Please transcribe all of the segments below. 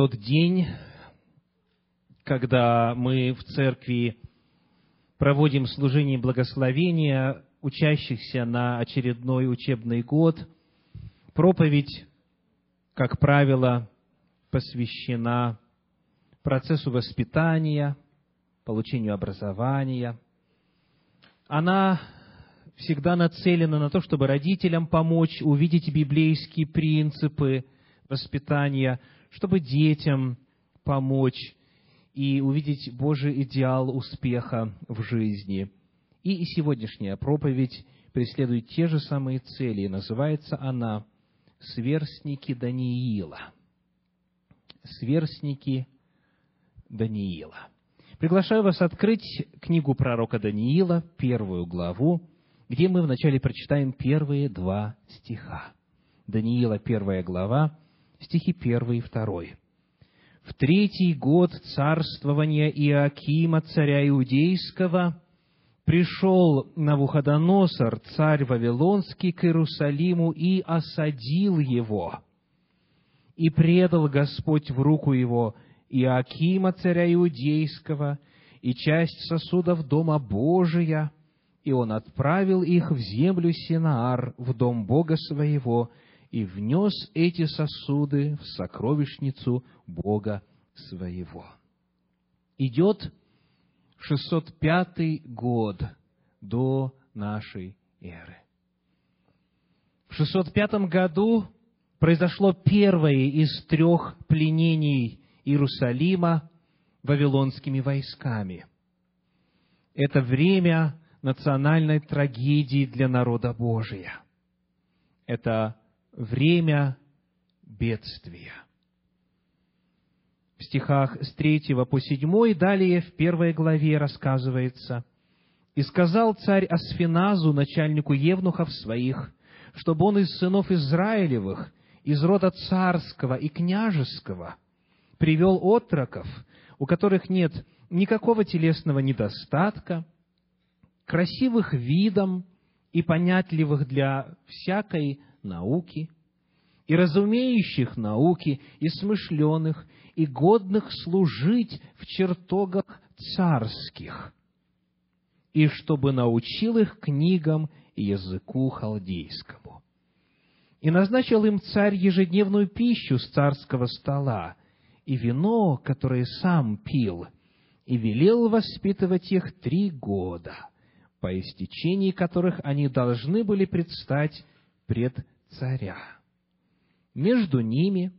тот день, когда мы в церкви проводим служение благословения учащихся на очередной учебный год. Проповедь, как правило, посвящена процессу воспитания, получению образования. Она всегда нацелена на то, чтобы родителям помочь увидеть библейские принципы воспитания, чтобы детям помочь и увидеть Божий идеал успеха в жизни. И сегодняшняя проповедь преследует те же самые цели, называется она «Сверстники Даниила». Сверстники Даниила. Приглашаю вас открыть книгу пророка Даниила, первую главу, где мы вначале прочитаем первые два стиха. Даниила, первая глава, стихи первый и второй. «В третий год царствования Иоакима, царя Иудейского, пришел Навуходоносор, царь Вавилонский, к Иерусалиму и осадил его. И предал Господь в руку его Иоакима, царя Иудейского, и часть сосудов Дома Божия, и он отправил их в землю Синаар, в дом Бога своего, и внес эти сосуды в сокровищницу Бога своего. Идет 605 год до нашей эры. В 605 году произошло первое из трех пленений Иерусалима вавилонскими войсками. Это время национальной трагедии для народа Божия. Это время бедствия. В стихах с 3 по 7, далее в первой главе рассказывается, «И сказал царь Асфиназу, начальнику евнухов своих, чтобы он из сынов Израилевых, из рода царского и княжеского, привел отроков, у которых нет никакого телесного недостатка, красивых видом и понятливых для всякой науки, и разумеющих науки, и смышленых, и годных служить в чертогах царских, и чтобы научил их книгам и языку халдейскому. И назначил им царь ежедневную пищу с царского стола, и вино, которое сам пил, и велел воспитывать их три года – по истечении которых они должны были предстать пред царя. Между ними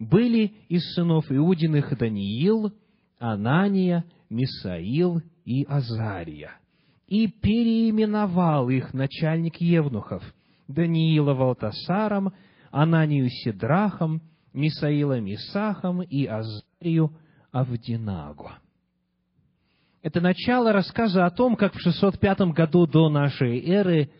были из сынов Иудиных Даниил, Анания, Мисаил и Азария. И переименовал их начальник Евнухов, Даниила Валтасаром, Ананию Сидрахом, Мисаила Мисахом и Азарию Авдинагу. Это начало рассказа о том, как в 605 году до нашей эры,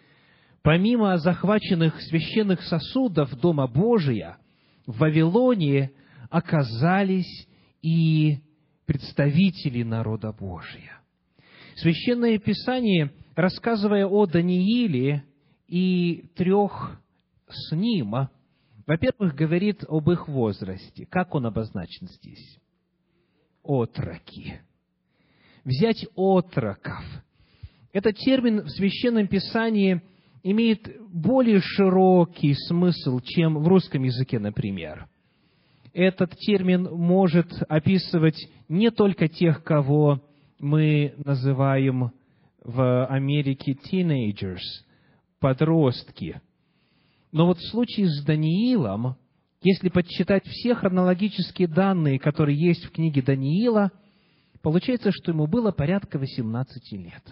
помимо захваченных священных сосудов Дома Божия, в Вавилоне оказались и представители народа Божия. Священное Писание, рассказывая о Данииле и трех с ним, во-первых, говорит об их возрасте. Как он обозначен здесь? Отроки взять отроков. Этот термин в Священном Писании имеет более широкий смысл, чем в русском языке, например. Этот термин может описывать не только тех, кого мы называем в Америке teenagers, подростки. Но вот в случае с Даниилом, если подсчитать все хронологические данные, которые есть в книге Даниила, Получается, что ему было порядка 18 лет.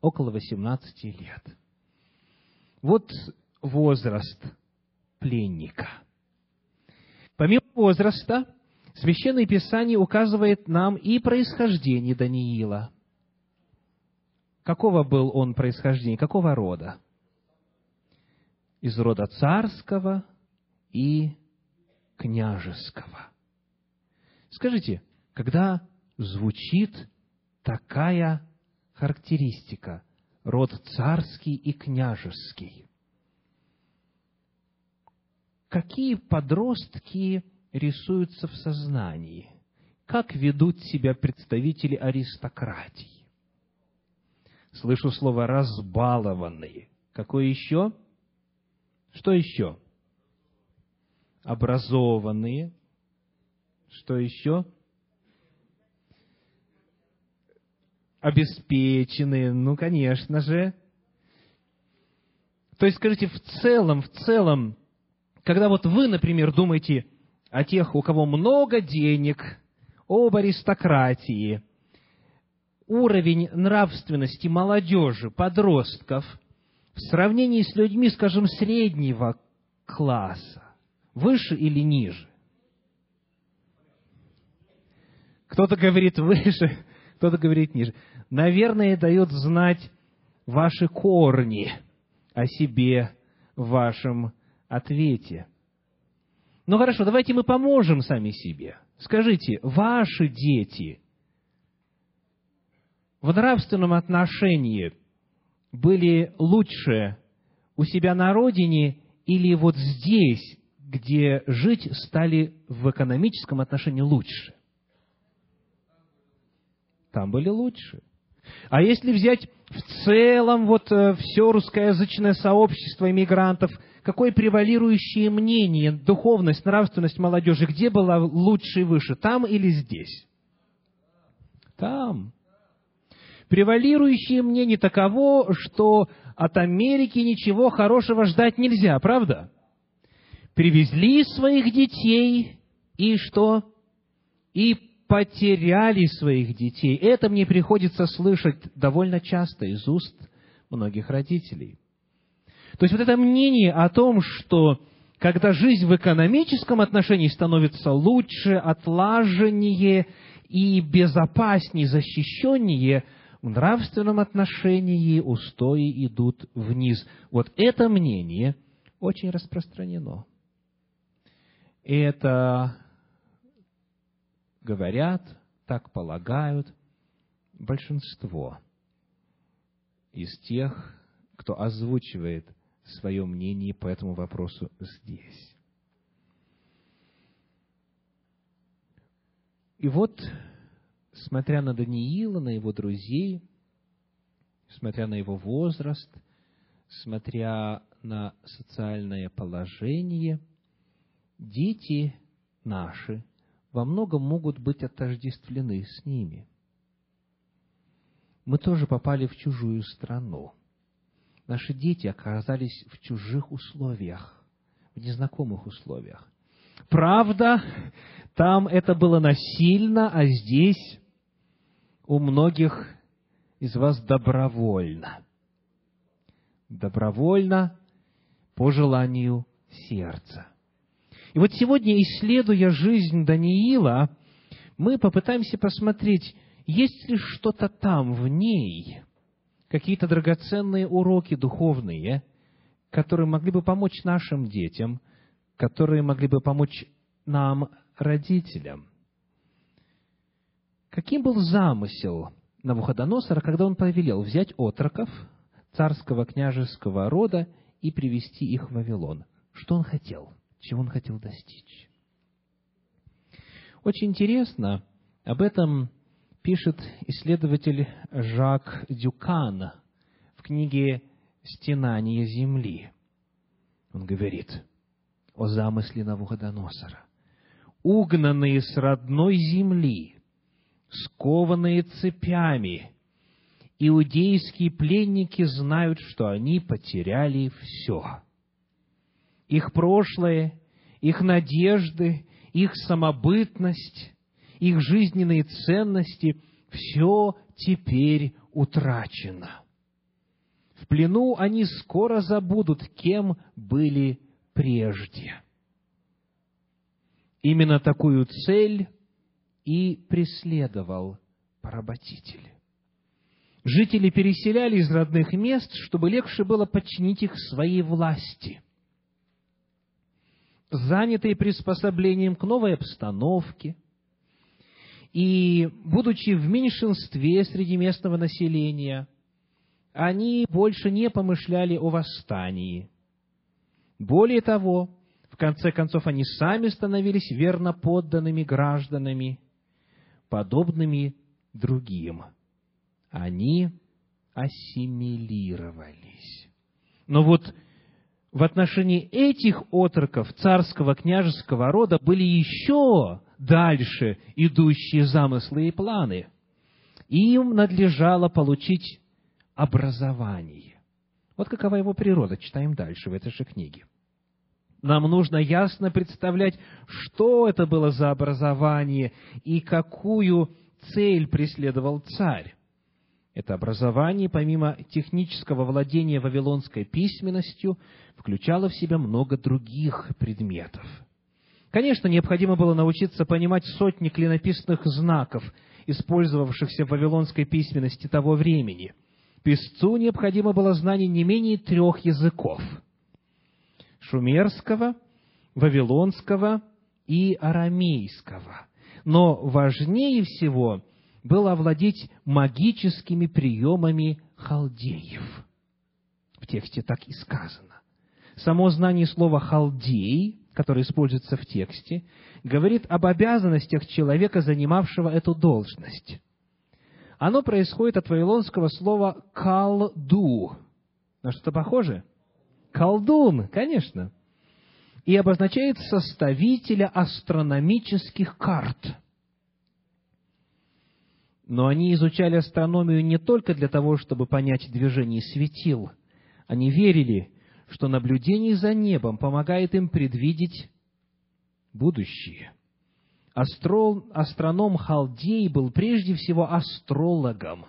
Около 18 лет. Вот возраст пленника. Помимо возраста, Священное Писание указывает нам и происхождение Даниила. Какого был он происхождения, какого рода? Из рода царского и княжеского. Скажите, когда звучит такая характеристика – род царский и княжеский. Какие подростки рисуется в сознании. Как ведут себя представители аристократии? Слышу слово «разбалованные». Какое еще? Что еще? Образованные. Что еще? Обеспеченные. Ну, конечно же. То есть, скажите, в целом, в целом, когда вот вы, например, думаете о тех, у кого много денег, об аристократии, уровень нравственности молодежи, подростков в сравнении с людьми, скажем, среднего класса, выше или ниже? Кто-то говорит выше, кто-то говорит ниже. Наверное, дает знать ваши корни о себе в вашем ответе. Ну хорошо, давайте мы поможем сами себе. Скажите, ваши дети в нравственном отношении были лучше у себя на родине или вот здесь, где жить стали в экономическом отношении лучше? Там были лучше. А если взять в целом вот э, все русскоязычное сообщество иммигрантов – какое превалирующее мнение, духовность, нравственность молодежи, где была лучше и выше, там или здесь? Там. Превалирующее мнение таково, что от Америки ничего хорошего ждать нельзя, правда? Привезли своих детей и что? И потеряли своих детей. Это мне приходится слышать довольно часто из уст многих родителей. То есть вот это мнение о том, что когда жизнь в экономическом отношении становится лучше, отлаженнее и безопаснее, защищеннее, в нравственном отношении устои идут вниз. Вот это мнение очень распространено. Это говорят, так полагают большинство из тех, кто озвучивает свое мнение по этому вопросу здесь. И вот, смотря на Даниила, на его друзей, смотря на его возраст, смотря на социальное положение, дети наши во многом могут быть отождествлены с ними. Мы тоже попали в чужую страну наши дети оказались в чужих условиях, в незнакомых условиях. Правда, там это было насильно, а здесь у многих из вас добровольно. Добровольно по желанию сердца. И вот сегодня, исследуя жизнь Даниила, мы попытаемся посмотреть, есть ли что-то там в ней, какие-то драгоценные уроки духовные, которые могли бы помочь нашим детям, которые могли бы помочь нам, родителям. Каким был замысел Навуходоносора, когда он повелел взять отроков царского княжеского рода и привести их в Вавилон? Что он хотел? Чего он хотел достичь? Очень интересно, об этом пишет исследователь Жак Дюкан в книге «Стенание земли». Он говорит о замысле Навуходоносора. «Угнанные с родной земли, скованные цепями, иудейские пленники знают, что они потеряли все. Их прошлое, их надежды, их самобытность, их жизненные ценности, все теперь утрачено. В плену они скоро забудут, кем были прежде. Именно такую цель и преследовал поработитель. Жители переселяли из родных мест, чтобы легче было подчинить их своей власти. Занятые приспособлением к новой обстановке, и, будучи в меньшинстве среди местного населения, они больше не помышляли о восстании. Более того, в конце концов, они сами становились верно подданными гражданами, подобными другим. Они ассимилировались. Но вот в отношении этих отроков царского княжеского рода были еще дальше идущие замыслы и планы. Им надлежало получить образование. Вот какова его природа, читаем дальше в этой же книге. Нам нужно ясно представлять, что это было за образование и какую цель преследовал царь. Это образование, помимо технического владения вавилонской письменностью, включало в себя много других предметов. Конечно, необходимо было научиться понимать сотни клинописных знаков, использовавшихся в вавилонской письменности того времени. Писцу необходимо было знание не менее трех языков – шумерского, вавилонского и арамейского. Но важнее всего было овладеть магическими приемами халдеев. В тексте так и сказано. Само знание слова «халдей», которое используется в тексте, говорит об обязанностях человека, занимавшего эту должность. Оно происходит от вавилонского слова «калду». На что-то похоже? Колдун, конечно. И обозначает составителя астрономических карт – но они изучали астрономию не только для того, чтобы понять движение светил. Они верили, что наблюдение за небом помогает им предвидеть будущее. Астрол... Астроном Халдей был прежде всего астрологом.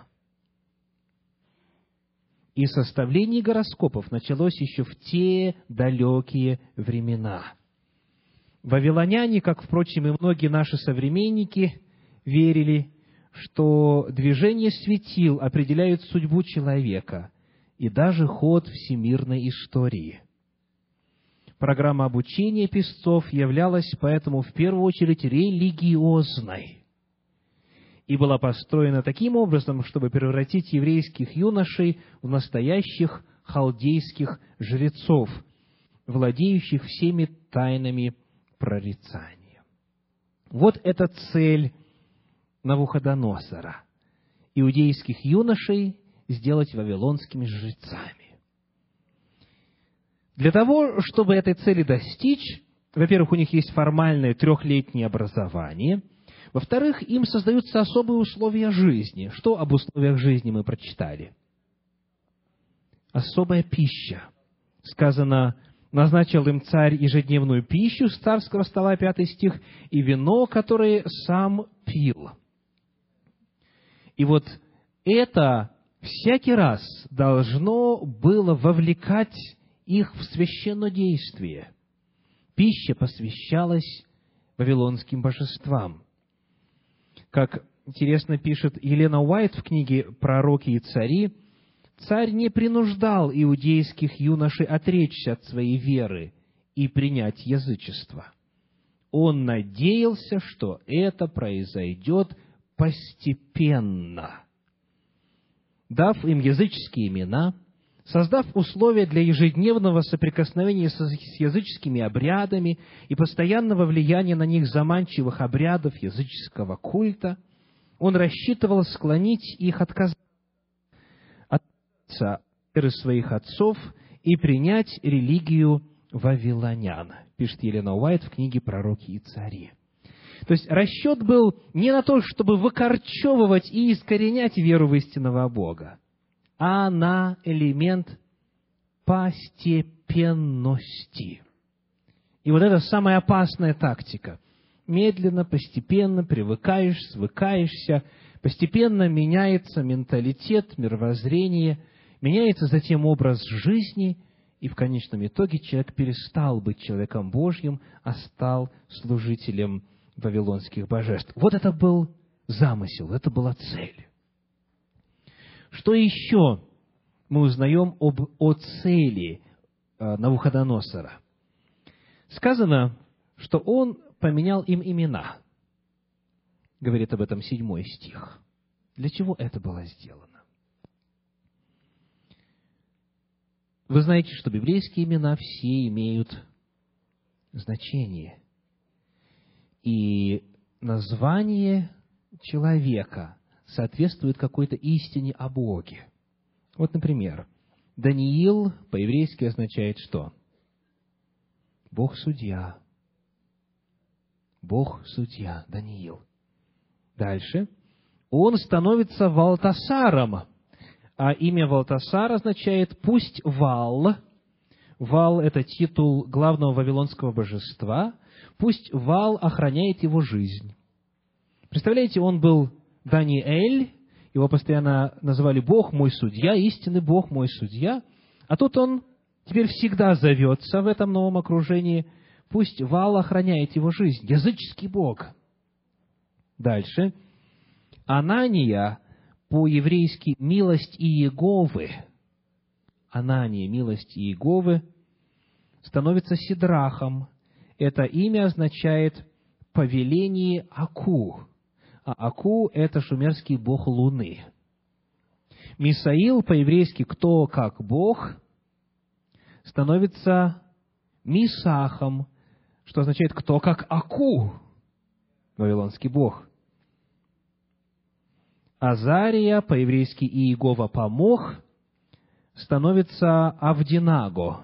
И составление гороскопов началось еще в те далекие времена. Вавилоняне, как, впрочем, и многие наши современники, верили что движение светил определяет судьбу человека и даже ход всемирной истории. Программа обучения песцов являлась поэтому в первую очередь религиозной и была построена таким образом, чтобы превратить еврейских юношей в настоящих халдейских жрецов, владеющих всеми тайнами прорицания. Вот эта цель Навуходоносора, иудейских юношей сделать вавилонскими жрецами. Для того, чтобы этой цели достичь, во-первых, у них есть формальное трехлетнее образование, во-вторых, им создаются особые условия жизни. Что об условиях жизни мы прочитали? Особая пища. Сказано, назначил им царь ежедневную пищу с царского стола, пятый стих, и вино, которое сам пил. И вот это всякий раз должно было вовлекать их в священнодействие. Пища посвящалась вавилонским божествам. Как интересно пишет Елена Уайт в книге «Пророки и цари», царь не принуждал иудейских юношей отречься от своей веры и принять язычество. Он надеялся, что это произойдет постепенно, дав им языческие имена, создав условия для ежедневного соприкосновения с языческими обрядами и постоянного влияния на них заманчивых обрядов языческого культа, он рассчитывал склонить их отказаться от веры своих отцов и принять религию вавилонян, пишет Елена Уайт в книге «Пророки и цари». То есть расчет был не на то, чтобы выкорчевывать и искоренять веру в истинного Бога, а на элемент постепенности. И вот это самая опасная тактика. Медленно, постепенно привыкаешь, свыкаешься, постепенно меняется менталитет, мировоззрение, меняется затем образ жизни, и в конечном итоге человек перестал быть человеком Божьим, а стал служителем вавилонских божеств. Вот это был замысел, это была цель. Что еще мы узнаем об, о цели э, Навуходоносора? Сказано, что он поменял им имена. Говорит об этом седьмой стих. Для чего это было сделано? Вы знаете, что библейские имена все имеют значение. И название человека соответствует какой-то истине о Боге. Вот, например, Даниил по-еврейски означает что? Бог-судья. Бог-судья, Даниил. Дальше. Он становится Валтасаром, а имя Валтасар означает «пусть Вал». Вал – это титул главного вавилонского божества. Пусть Вал охраняет его жизнь. Представляете, он был Даниэль, его постоянно называли Бог мой судья, истинный Бог мой судья, а тут он теперь всегда зовется в этом новом окружении, пусть Вал охраняет его жизнь, языческий Бог. Дальше. Анания по-еврейски «милость Иеговы», Анания, милость Иеговы, становится Сидрахом. Это имя означает «повеление Аку», а Аку – это шумерский бог Луны. Мисаил по-еврейски «кто как бог» становится Мисахом, что означает «кто как Аку», вавилонский бог. Азария, по-еврейски «Иегова помог», становится Авдинаго.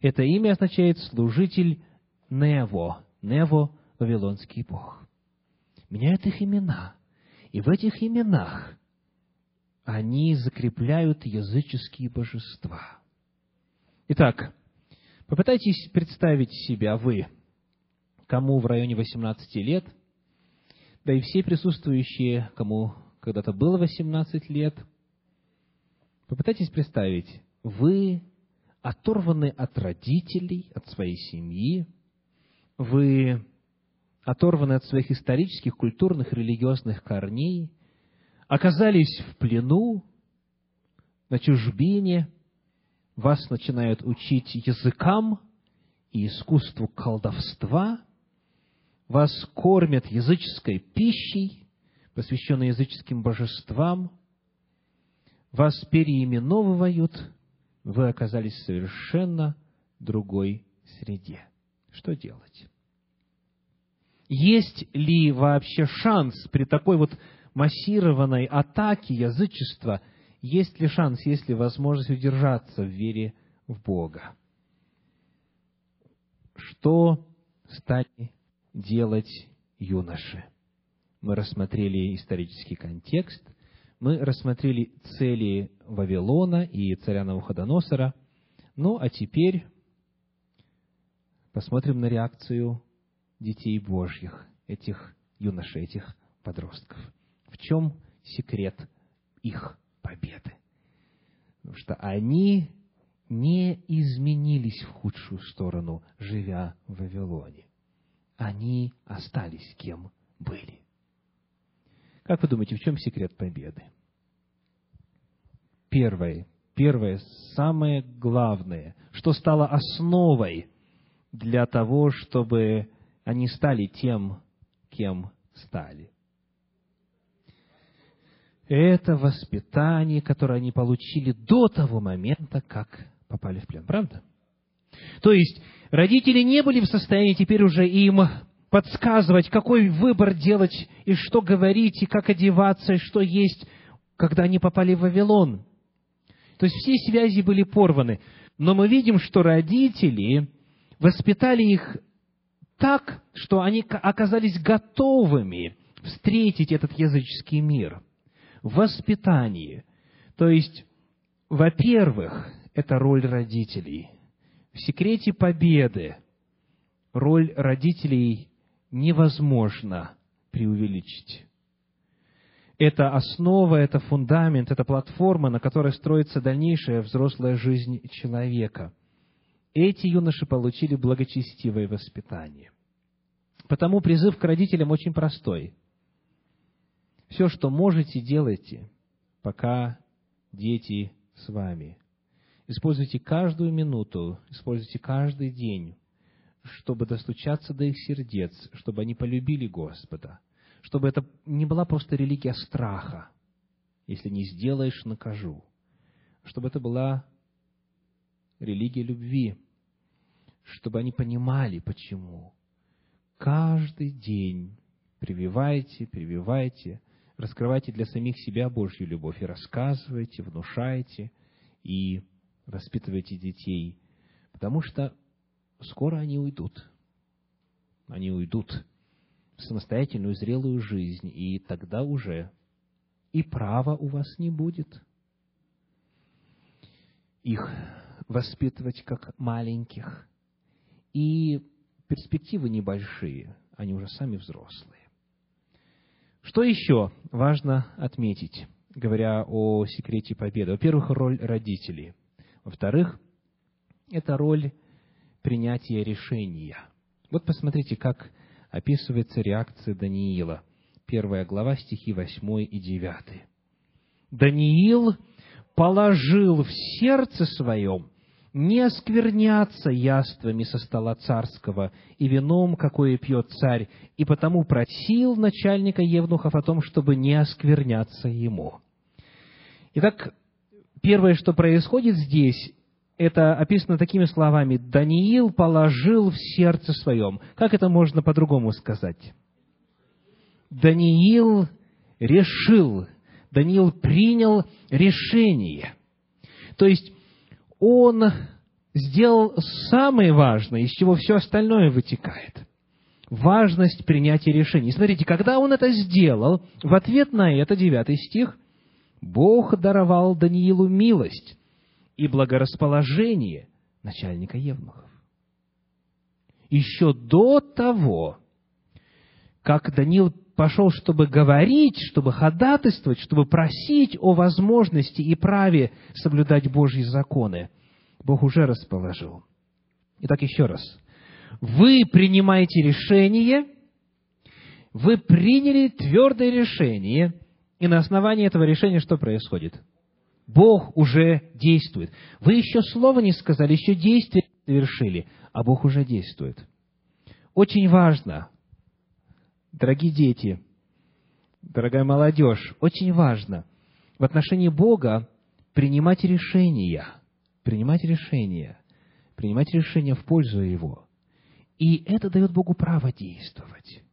Это имя означает «служитель Нево». Нево – вавилонский бог меняют их имена. И в этих именах они закрепляют языческие божества. Итак, попытайтесь представить себя вы, кому в районе 18 лет, да и все присутствующие, кому когда-то было 18 лет, попытайтесь представить, вы оторваны от родителей, от своей семьи, вы оторваны от своих исторических, культурных, религиозных корней, оказались в плену, на чужбине, вас начинают учить языкам и искусству колдовства, вас кормят языческой пищей, посвященной языческим божествам, вас переименовывают, вы оказались в совершенно другой среде. Что делать? Есть ли вообще шанс при такой вот массированной атаке язычества, есть ли шанс, есть ли возможность удержаться в вере в Бога? Что стали делать юноши? Мы рассмотрели исторический контекст, мы рассмотрели цели Вавилона и царя Навуходоносора, ну а теперь посмотрим на реакцию детей Божьих, этих юношей, этих подростков. В чем секрет их победы? Потому что они не изменились в худшую сторону, живя в Вавилоне. Они остались кем были. Как вы думаете, в чем секрет победы? Первое, первое, самое главное, что стало основой для того, чтобы они стали тем, кем стали. Это воспитание, которое они получили до того момента, как попали в плен. Правда? То есть, родители не были в состоянии теперь уже им подсказывать, какой выбор делать, и что говорить, и как одеваться, и что есть, когда они попали в Вавилон. То есть, все связи были порваны. Но мы видим, что родители воспитали их так, что они оказались готовыми встретить этот языческий мир в воспитании. То есть, во-первых, это роль родителей. В секрете победы роль родителей невозможно преувеличить. Это основа, это фундамент, это платформа, на которой строится дальнейшая взрослая жизнь человека – эти юноши получили благочестивое воспитание. Потому призыв к родителям очень простой. Все, что можете, делайте, пока дети с вами. Используйте каждую минуту, используйте каждый день, чтобы достучаться до их сердец, чтобы они полюбили Господа, чтобы это не была просто религия страха, если не сделаешь, накажу, чтобы это была религия любви, чтобы они понимали, почему. Каждый день прививайте, прививайте, раскрывайте для самих себя Божью любовь и рассказывайте, внушайте и воспитывайте детей, потому что скоро они уйдут. Они уйдут в самостоятельную зрелую жизнь, и тогда уже и права у вас не будет их воспитывать как маленьких. И перспективы небольшие, они уже сами взрослые. Что еще важно отметить, говоря о секрете победы? Во-первых, роль родителей. Во-вторых, это роль принятия решения. Вот посмотрите, как описывается реакция Даниила. Первая глава, стихи 8 и 9. Даниил положил в сердце своем не оскверняться яствами со стола царского и вином, какое пьет царь, и потому просил начальника Евнухов о том, чтобы не оскверняться ему. Итак, первое, что происходит здесь, это описано такими словами «Даниил положил в сердце своем». Как это можно по-другому сказать? Даниил решил, Даниил принял решение. То есть, он сделал самое важное, из чего все остальное вытекает. Важность принятия решений. Смотрите, когда он это сделал, в ответ на это, девятый стих, Бог даровал Даниилу милость и благорасположение начальника Евнухов. Еще до того, как Даниил пошел, чтобы говорить, чтобы ходатайствовать, чтобы просить о возможности и праве соблюдать Божьи законы, Бог уже расположил. Итак, еще раз. Вы принимаете решение, вы приняли твердое решение, и на основании этого решения что происходит? Бог уже действует. Вы еще слова не сказали, еще действие совершили, а Бог уже действует. Очень важно, дорогие дети, дорогая молодежь, очень важно в отношении Бога принимать решения, принимать решения, принимать решения в пользу Его. И это дает Богу право действовать.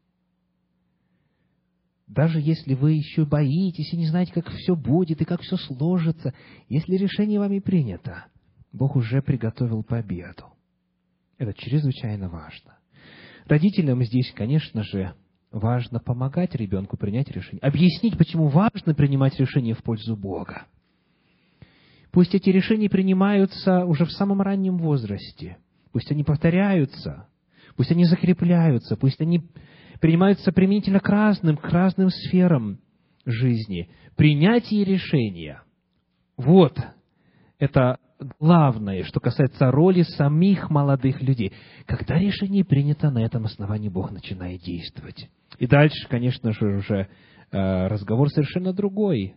Даже если вы еще боитесь и не знаете, как все будет и как все сложится, если решение вами принято, Бог уже приготовил победу. Это чрезвычайно важно. Родителям здесь, конечно же, важно помогать ребенку принять решение, объяснить, почему важно принимать решение в пользу Бога. Пусть эти решения принимаются уже в самом раннем возрасте, пусть они повторяются, пусть они закрепляются, пусть они принимаются применительно к разным, к разным сферам жизни. Принятие решения. Вот это главное, что касается роли самих молодых людей. Когда решение принято, на этом основании Бог начинает действовать. И дальше, конечно же, уже э, разговор совершенно другой.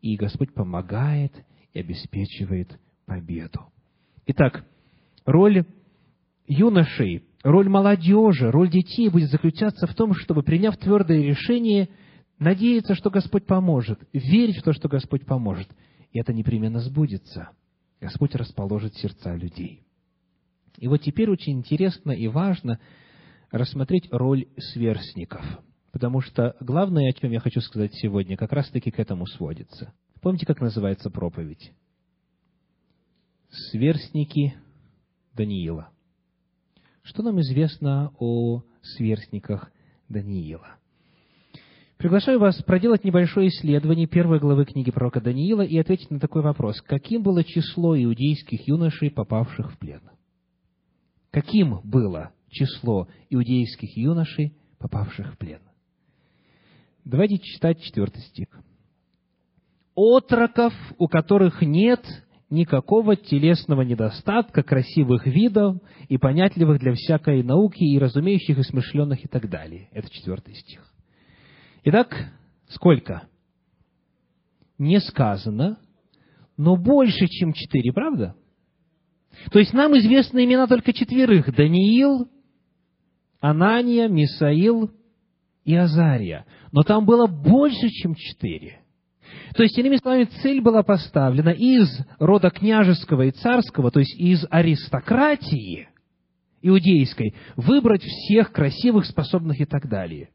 И Господь помогает и обеспечивает победу. Итак, роль юношей роль молодежи, роль детей будет заключаться в том, чтобы, приняв твердое решение, надеяться, что Господь поможет, верить в то, что Господь поможет. И это непременно сбудется. Господь расположит сердца людей. И вот теперь очень интересно и важно рассмотреть роль сверстников. Потому что главное, о чем я хочу сказать сегодня, как раз-таки к этому сводится. Помните, как называется проповедь? Сверстники Даниила. Что нам известно о сверстниках Даниила? Приглашаю вас проделать небольшое исследование первой главы книги пророка Даниила и ответить на такой вопрос. Каким было число иудейских юношей, попавших в плен? Каким было число иудейских юношей, попавших в плен? Давайте читать четвертый стих. «Отроков, у которых нет никакого телесного недостатка, красивых видов и понятливых для всякой науки, и разумеющих, и смышленных, и так далее. Это четвертый стих. Итак, сколько? Не сказано, но больше, чем четыре, правда? То есть нам известны имена только четверых. Даниил, Анания, Мисаил и Азария. Но там было больше, чем четыре. То есть, иными словами, цель была поставлена из рода княжеского и царского, то есть из аристократии, иудейской, выбрать всех красивых, способных и так далее.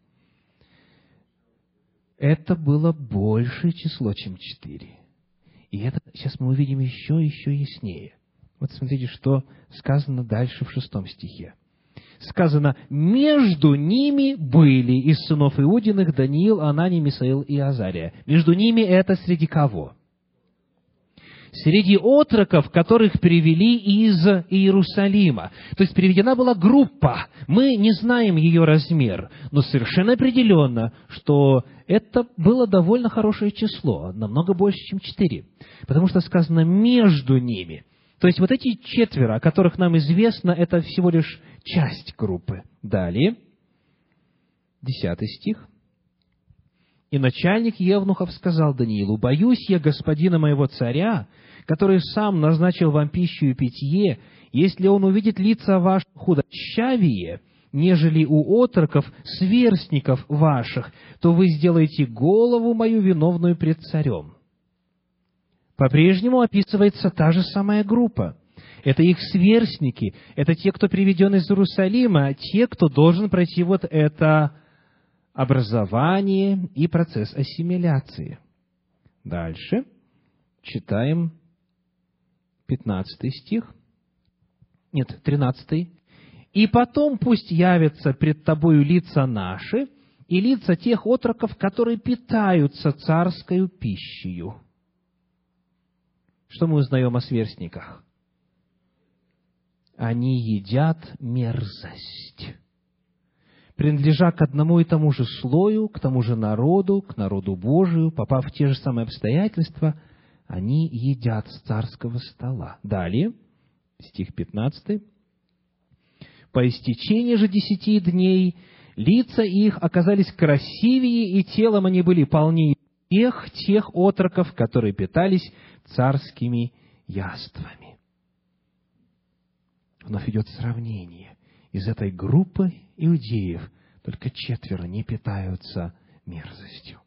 Это было большее число, чем четыре. И это сейчас мы увидим еще, еще яснее. Вот смотрите, что сказано дальше в шестом стихе. Сказано, между ними были из сынов Иудиных Даниил, Анани, Мисаил и Азария. Между ними это среди кого? Среди отроков, которых привели из Иерусалима. То есть приведена была группа. Мы не знаем ее размер, но совершенно определенно, что это было довольно хорошее число, намного больше, чем четыре. Потому что сказано «между ними». То есть вот эти четверо, о которых нам известно, это всего лишь часть группы. Далее, десятый стих. И начальник Евнухов сказал Даниилу, «Боюсь я господина моего царя, который сам назначил вам пищу и питье, если он увидит лица ваши худощавее, нежели у отроков, сверстников ваших, то вы сделаете голову мою виновную пред царем». По-прежнему описывается та же самая группа. Это их сверстники, это те, кто приведен из Иерусалима, те, кто должен пройти вот это образование и процесс ассимиляции. Дальше читаем 15 стих. Нет, 13. «И потом пусть явятся пред тобою лица наши и лица тех отроков, которые питаются царскою пищею». Что мы узнаем о сверстниках? Они едят мерзость принадлежа к одному и тому же слою, к тому же народу, к народу Божию, попав в те же самые обстоятельства, они едят с царского стола. Далее, стих 15. «По истечении же десяти дней лица их оказались красивее, и телом они были полнее тех, тех отроков, которые питались царскими яствами». Вновь идет сравнение из этой группы иудеев только четверо не питаются мерзостью.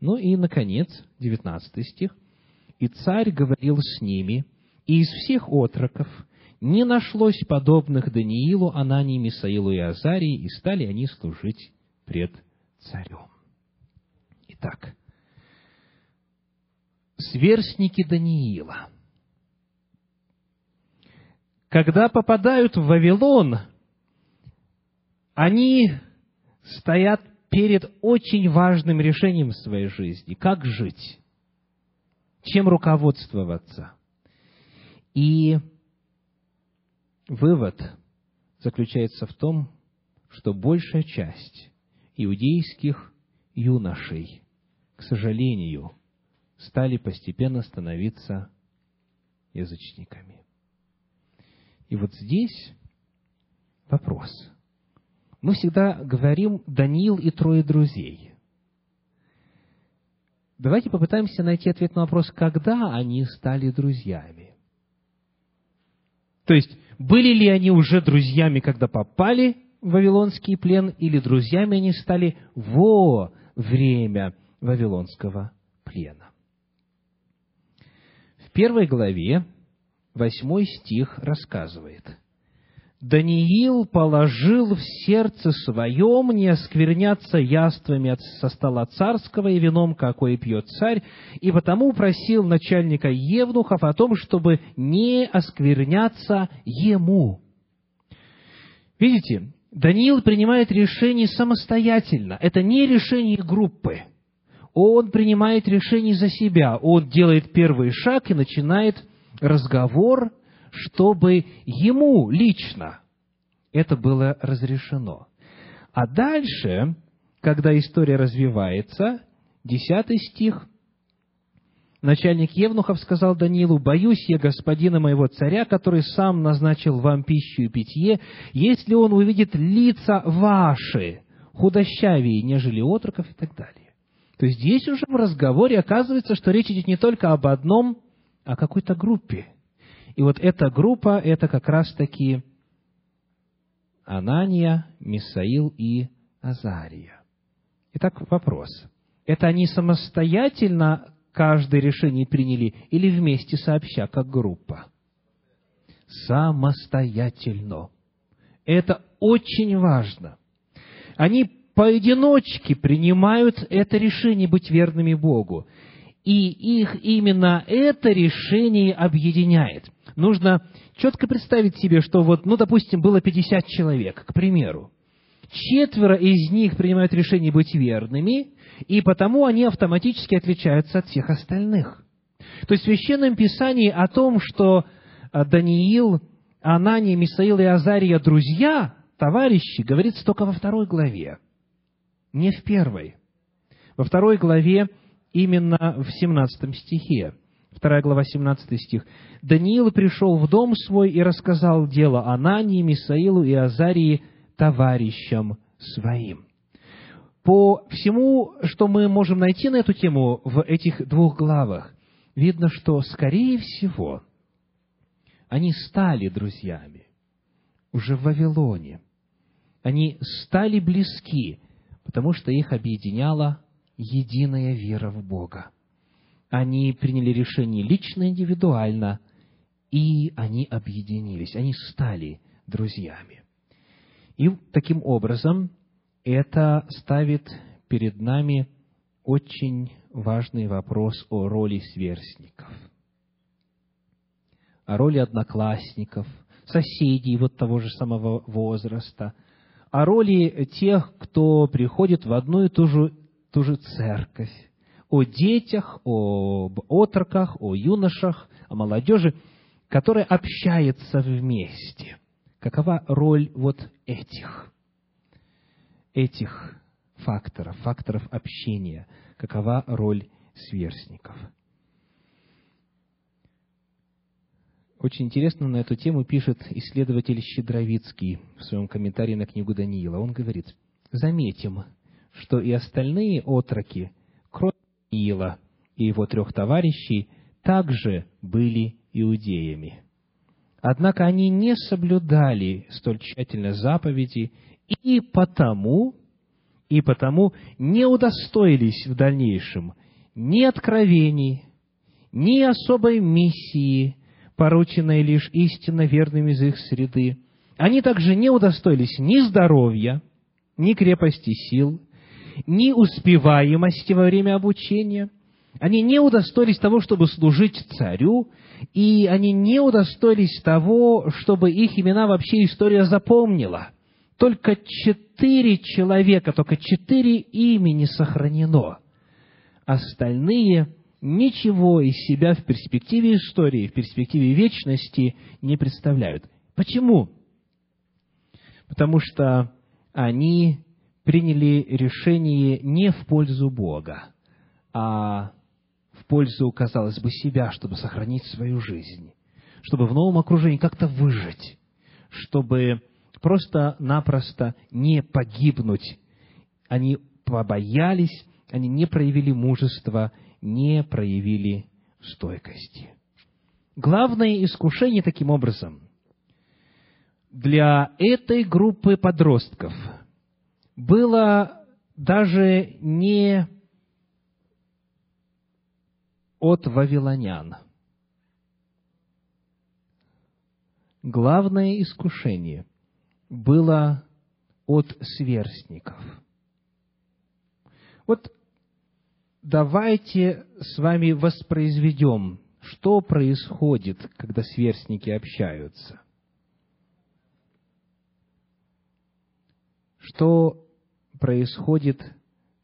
Ну и, наконец, 19 стих. «И царь говорил с ними, и из всех отроков не нашлось подобных Даниилу, Анании, Мисаилу и Азарии, и стали они служить пред царем». Итак, сверстники Даниила – когда попадают в Вавилон, они стоят перед очень важным решением в своей жизни. Как жить? Чем руководствоваться? И вывод заключается в том, что большая часть иудейских юношей, к сожалению, стали постепенно становиться язычниками. И вот здесь вопрос. Мы всегда говорим Даниил и трое друзей. Давайте попытаемся найти ответ на вопрос, когда они стали друзьями. То есть, были ли они уже друзьями, когда попали в Вавилонский плен, или друзьями они стали во время Вавилонского плена? В первой главе восьмой стих рассказывает. Даниил положил в сердце своем не оскверняться яствами со стола царского и вином, какое пьет царь, и потому просил начальника Евнухов о том, чтобы не оскверняться ему. Видите, Даниил принимает решение самостоятельно. Это не решение группы. Он принимает решение за себя. Он делает первый шаг и начинает разговор, чтобы ему лично это было разрешено. А дальше, когда история развивается, десятый стих, начальник Евнухов сказал Даниилу, «Боюсь я господина моего царя, который сам назначил вам пищу и питье, если он увидит лица ваши, худощавее, нежели отроков» и так далее. То есть здесь уже в разговоре оказывается, что речь идет не только об одном о какой-то группе. И вот эта группа – это как раз-таки Анания, Мисаил и Азария. Итак, вопрос. Это они самостоятельно каждое решение приняли или вместе сообща, как группа? Самостоятельно. Это очень важно. Они поодиночке принимают это решение быть верными Богу. И их именно это решение объединяет. Нужно четко представить себе, что вот, ну, допустим, было 50 человек, к примеру. Четверо из них принимают решение быть верными, и потому они автоматически отличаются от всех остальных. То есть в Священном Писании о том, что а, Даниил, Анания, Мисаил и Азария друзья, товарищи, говорится только во второй главе, не в первой. Во второй главе именно в 17 стихе. Вторая глава, 17 стих. «Даниил пришел в дом свой и рассказал дело Анании, Мисаилу и Азарии товарищам своим». По всему, что мы можем найти на эту тему в этих двух главах, видно, что, скорее всего, они стали друзьями уже в Вавилоне. Они стали близки, потому что их объединяла единая вера в Бога. Они приняли решение лично, индивидуально, и они объединились, они стали друзьями. И таким образом это ставит перед нами очень важный вопрос о роли сверстников, о роли одноклассников, соседей вот того же самого возраста, о роли тех, кто приходит в одну и ту же, ту же церковь, о детях, об отроках, о юношах, о молодежи, которая общается вместе. Какова роль вот этих? этих факторов, факторов общения, какова роль сверстников. Очень интересно на эту тему пишет исследователь Щедровицкий в своем комментарии на книгу Даниила. Он говорит, заметим, что и остальные отроки, кроме Даниила и его трех товарищей, также были иудеями. Однако они не соблюдали столь тщательно заповеди и потому, и потому не удостоились в дальнейшем ни откровений, ни особой миссии, порученной лишь истинно верными из их среды. Они также не удостоились ни здоровья, ни крепости сил, ни успеваемости во время обучения. Они не удостоились того, чтобы служить царю, и они не удостоились того, чтобы их имена вообще история запомнила – только четыре человека, только четыре имени сохранено. Остальные ничего из себя в перспективе истории, в перспективе вечности не представляют. Почему? Потому что они приняли решение не в пользу Бога, а в пользу, казалось бы, себя, чтобы сохранить свою жизнь, чтобы в новом окружении как-то выжить, чтобы просто-напросто не погибнуть. Они побоялись, они не проявили мужества, не проявили стойкости. Главное искушение таким образом для этой группы подростков было даже не от вавилонян. Главное искушение – было от сверстников. Вот давайте с вами воспроизведем, что происходит, когда сверстники общаются. Что происходит,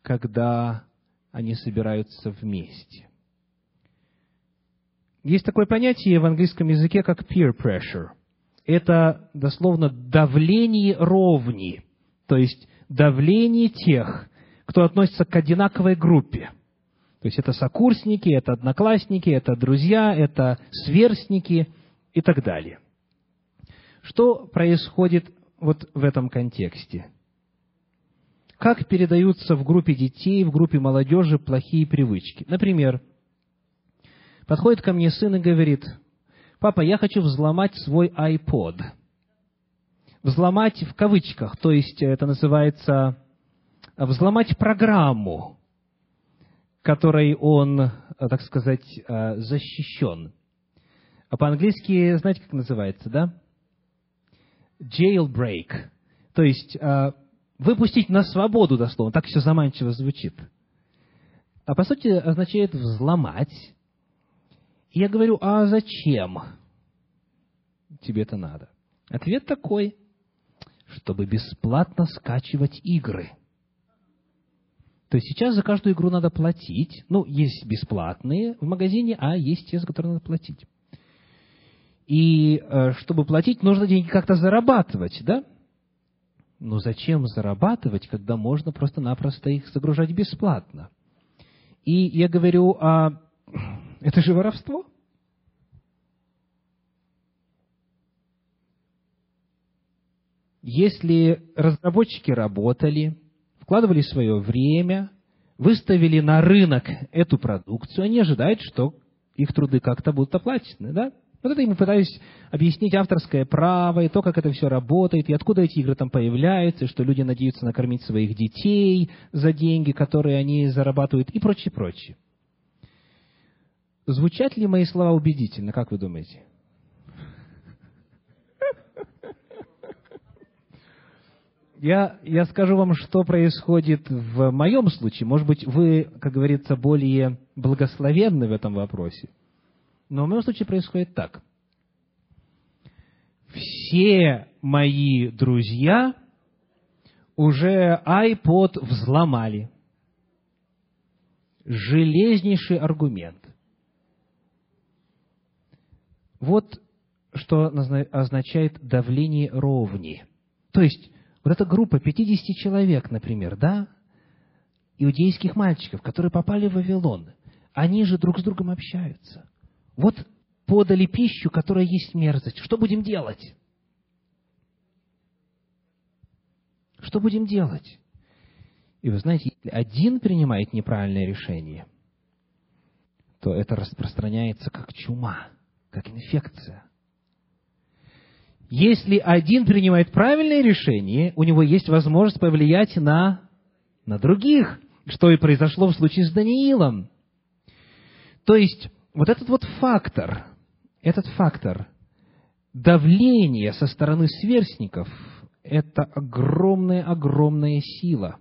когда они собираются вместе. Есть такое понятие в английском языке, как peer pressure – это дословно давление ровни, то есть давление тех, кто относится к одинаковой группе. То есть это сокурсники, это одноклассники, это друзья, это сверстники и так далее. Что происходит вот в этом контексте? Как передаются в группе детей, в группе молодежи плохие привычки? Например, подходит ко мне сын и говорит, папа, я хочу взломать свой iPod. Взломать в кавычках, то есть это называется взломать программу, которой он, так сказать, защищен. А по-английски, знаете, как называется, да? jailbreak, то есть выпустить на свободу, дословно, так все заманчиво звучит. А по сути означает взломать. И я говорю, а зачем тебе это надо? Ответ такой, чтобы бесплатно скачивать игры. То есть сейчас за каждую игру надо платить. Ну, есть бесплатные в магазине, а есть те, за которые надо платить. И э, чтобы платить, нужно деньги как-то зарабатывать, да? Но зачем зарабатывать, когда можно просто-напросто их загружать бесплатно? И я говорю, а это же воровство. Если разработчики работали, вкладывали свое время, выставили на рынок эту продукцию, они ожидают, что их труды как-то будут оплачены, да? Вот это ему пытаюсь объяснить авторское право, и то, как это все работает, и откуда эти игры там появляются, и что люди надеются накормить своих детей за деньги, которые они зарабатывают, и прочее, прочее. Звучат ли мои слова убедительно, как вы думаете? Я, я скажу вам, что происходит в моем случае. Может быть, вы, как говорится, более благословенны в этом вопросе. Но в моем случае происходит так. Все мои друзья уже iPod взломали. Железнейший аргумент. Вот что означает давление ровни. То есть, вот эта группа 50 человек, например, да, иудейских мальчиков, которые попали в Вавилон, они же друг с другом общаются. Вот подали пищу, которая есть мерзость. Что будем делать? Что будем делать? И вы знаете, если один принимает неправильное решение, то это распространяется как чума, как инфекция. Если один принимает правильное решение, у него есть возможность повлиять на, на других, что и произошло в случае с Даниилом. То есть, вот этот вот фактор, этот фактор давления со стороны сверстников – это огромная-огромная сила.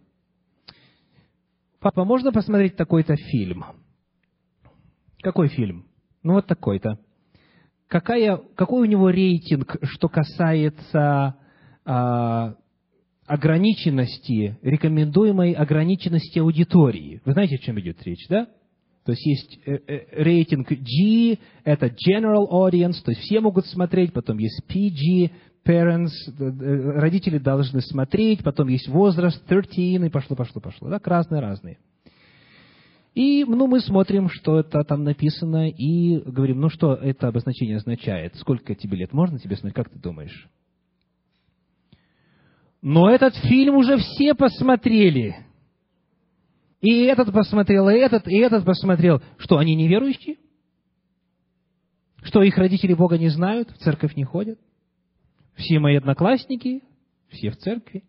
Папа, можно посмотреть такой-то фильм? Какой фильм? Ну, вот такой-то. Какая, какой у него рейтинг, что касается а, ограниченности, рекомендуемой ограниченности аудитории? Вы знаете, о чем идет речь, да? То есть есть э, э, рейтинг G, это General Audience, то есть все могут смотреть, потом есть PG, Parents, э, родители должны смотреть, потом есть возраст 13, и пошло, пошло, пошло. Так, разные-разные. И ну, мы смотрим, что это там написано, и говорим, ну что это обозначение означает? Сколько тебе лет? Можно тебе смотреть? Как ты думаешь? Но этот фильм уже все посмотрели. И этот посмотрел, и этот, и этот посмотрел. Что, они неверующие? Что, их родители Бога не знают, в церковь не ходят? Все мои одноклассники, все в церкви.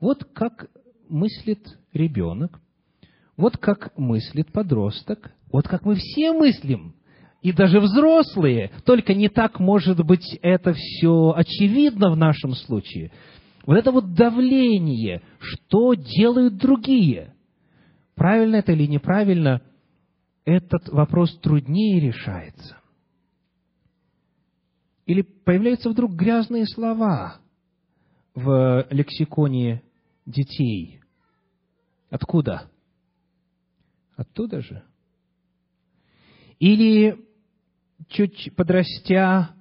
Вот как мыслит ребенок, вот как мыслит подросток, вот как мы все мыслим, и даже взрослые, только не так, может быть, это все очевидно в нашем случае. Вот это вот давление, что делают другие – Правильно это или неправильно, этот вопрос труднее решается. Или появляются вдруг грязные слова в лексиконе детей. Откуда? Оттуда же. Или чуть подрастя,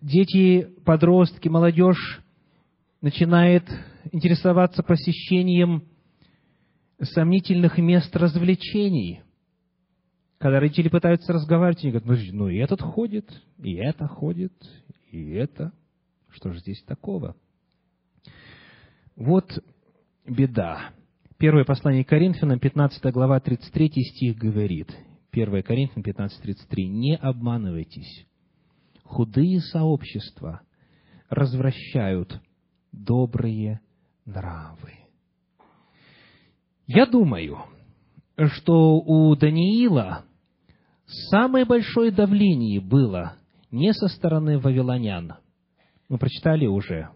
дети, подростки, молодежь начинает интересоваться посещением сомнительных мест развлечений. Когда родители пытаются разговаривать, они говорят, ну, ну и этот ходит, и это ходит, и это. Что же здесь такого? Вот беда. Первое послание Коринфянам, 15 глава, 33 стих говорит. 1 Коринфянам 15.33. «Не обманывайтесь. Худые сообщества развращают добрые нравы». Я думаю, что у Даниила самое большое давление было не со стороны вавилонян, Мы прочитали уже,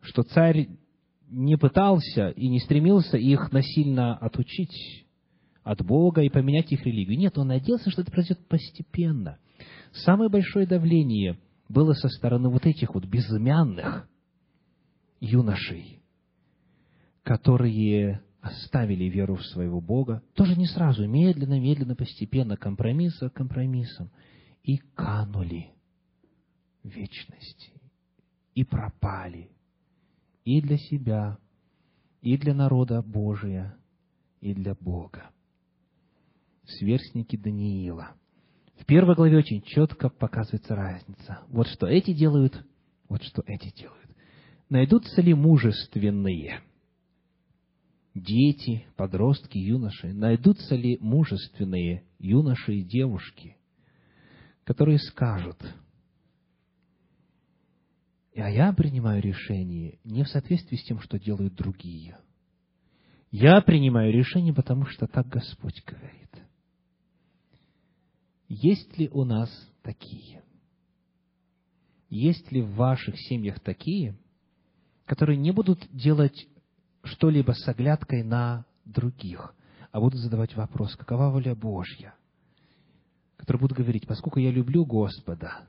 что царь не пытался и не стремился их насильно отучить от Бога и поменять их религию. Нет, он надеялся, что это произойдет постепенно. Самое большое давление было со стороны вот этих вот безымянных юношей, которые оставили веру в своего Бога, тоже не сразу, медленно, медленно, постепенно, компромисс за компромиссом, и канули в вечности, и пропали, и для себя, и для народа Божия, и для Бога сверстники Даниила. В первой главе очень четко показывается разница. Вот что эти делают, вот что эти делают. Найдутся ли мужественные дети, подростки, юноши? Найдутся ли мужественные юноши и девушки, которые скажут, а я принимаю решение не в соответствии с тем, что делают другие. Я принимаю решение, потому что так Господь говорит. Есть ли у нас такие? Есть ли в ваших семьях такие, которые не будут делать что-либо с оглядкой на других, а будут задавать вопрос, какова воля Божья? Которые будут говорить, поскольку я люблю Господа,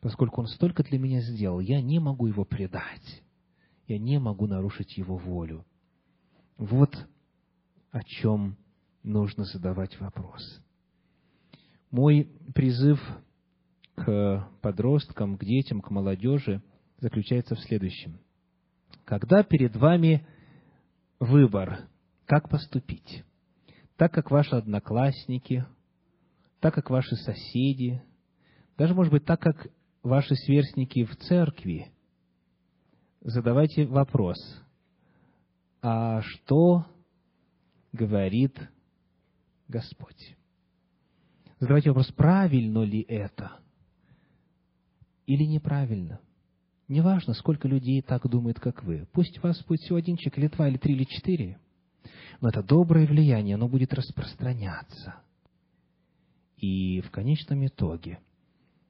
поскольку Он столько для меня сделал, я не могу Его предать, я не могу нарушить Его волю. Вот о чем нужно задавать вопрос. Мой призыв к подросткам, к детям, к молодежи заключается в следующем. Когда перед вами выбор, как поступить, так как ваши одноклассники, так как ваши соседи, даже, может быть, так как ваши сверстники в церкви, задавайте вопрос, а что говорит Господь? задавайте вопрос, правильно ли это или неправильно. Неважно, сколько людей так думает, как вы. Пусть у вас будет всего один человек, или два, или три, или четыре. Но это доброе влияние, оно будет распространяться. И в конечном итоге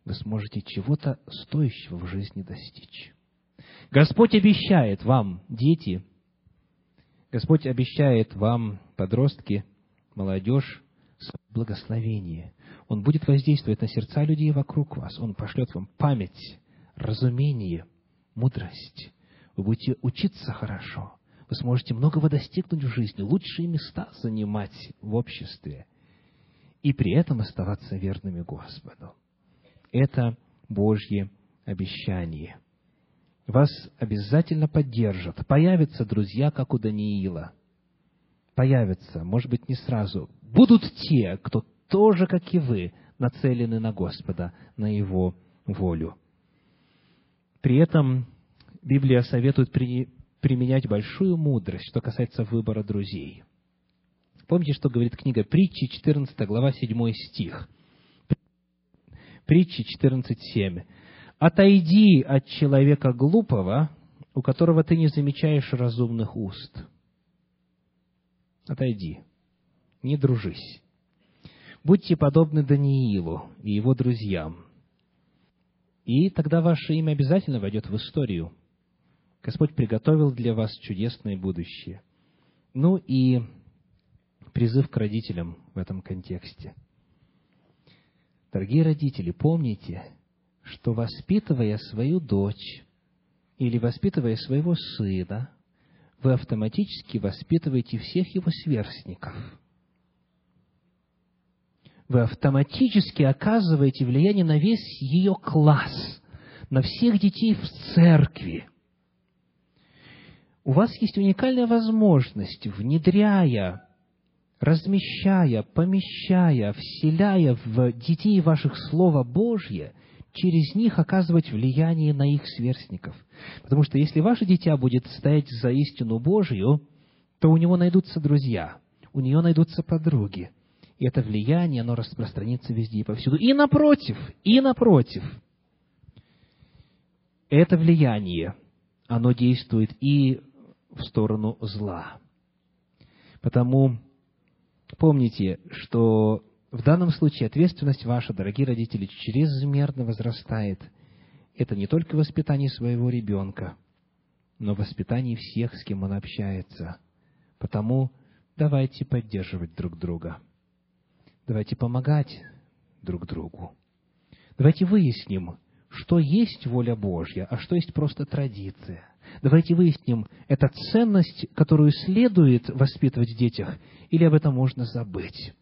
вы сможете чего-то стоящего в жизни достичь. Господь обещает вам, дети, Господь обещает вам, подростки, молодежь, благословение. Он будет воздействовать на сердца людей вокруг вас. Он пошлет вам память, разумение, мудрость. Вы будете учиться хорошо. Вы сможете многого достигнуть в жизни, лучшие места занимать в обществе. И при этом оставаться верными Господу. Это Божье обещание. Вас обязательно поддержат. Появятся друзья, как у Даниила. Появятся, может быть, не сразу. Будут те, кто тоже, как и вы, нацелены на Господа, на Его волю. При этом Библия советует при, применять большую мудрость, что касается выбора друзей. Помните, что говорит книга Притчи, 14 глава, 7 стих. Притчи 14.7. «Отойди от человека глупого, у которого ты не замечаешь разумных уст». Отойди, не дружись. Будьте подобны Даниилу и его друзьям. И тогда ваше имя обязательно войдет в историю. Господь приготовил для вас чудесное будущее. Ну и призыв к родителям в этом контексте. Дорогие родители, помните, что воспитывая свою дочь или воспитывая своего сына, вы автоматически воспитываете всех его сверстников – вы автоматически оказываете влияние на весь ее класс, на всех детей в церкви. У вас есть уникальная возможность, внедряя, размещая, помещая, вселяя в детей ваших Слово Божье, через них оказывать влияние на их сверстников. Потому что если ваше дитя будет стоять за истину Божью, то у него найдутся друзья, у нее найдутся подруги – и это влияние, оно распространится везде и повсюду. И напротив, и напротив, это влияние, оно действует и в сторону зла. Потому помните, что в данном случае ответственность ваша, дорогие родители, чрезмерно возрастает. это не только воспитание своего ребенка, но воспитание всех, с кем он общается. Потому давайте поддерживать друг друга. Давайте помогать друг другу. Давайте выясним, что есть воля Божья, а что есть просто традиция. Давайте выясним, это ценность, которую следует воспитывать в детях, или об этом можно забыть.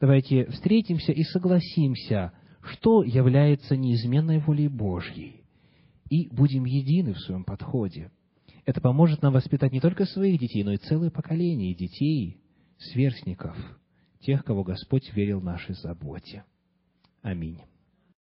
Давайте встретимся и согласимся, что является неизменной волей Божьей, и будем едины в своем подходе. Это поможет нам воспитать не только своих детей, но и целое поколение детей, сверстников, тех, кого Господь верил нашей заботе. Аминь.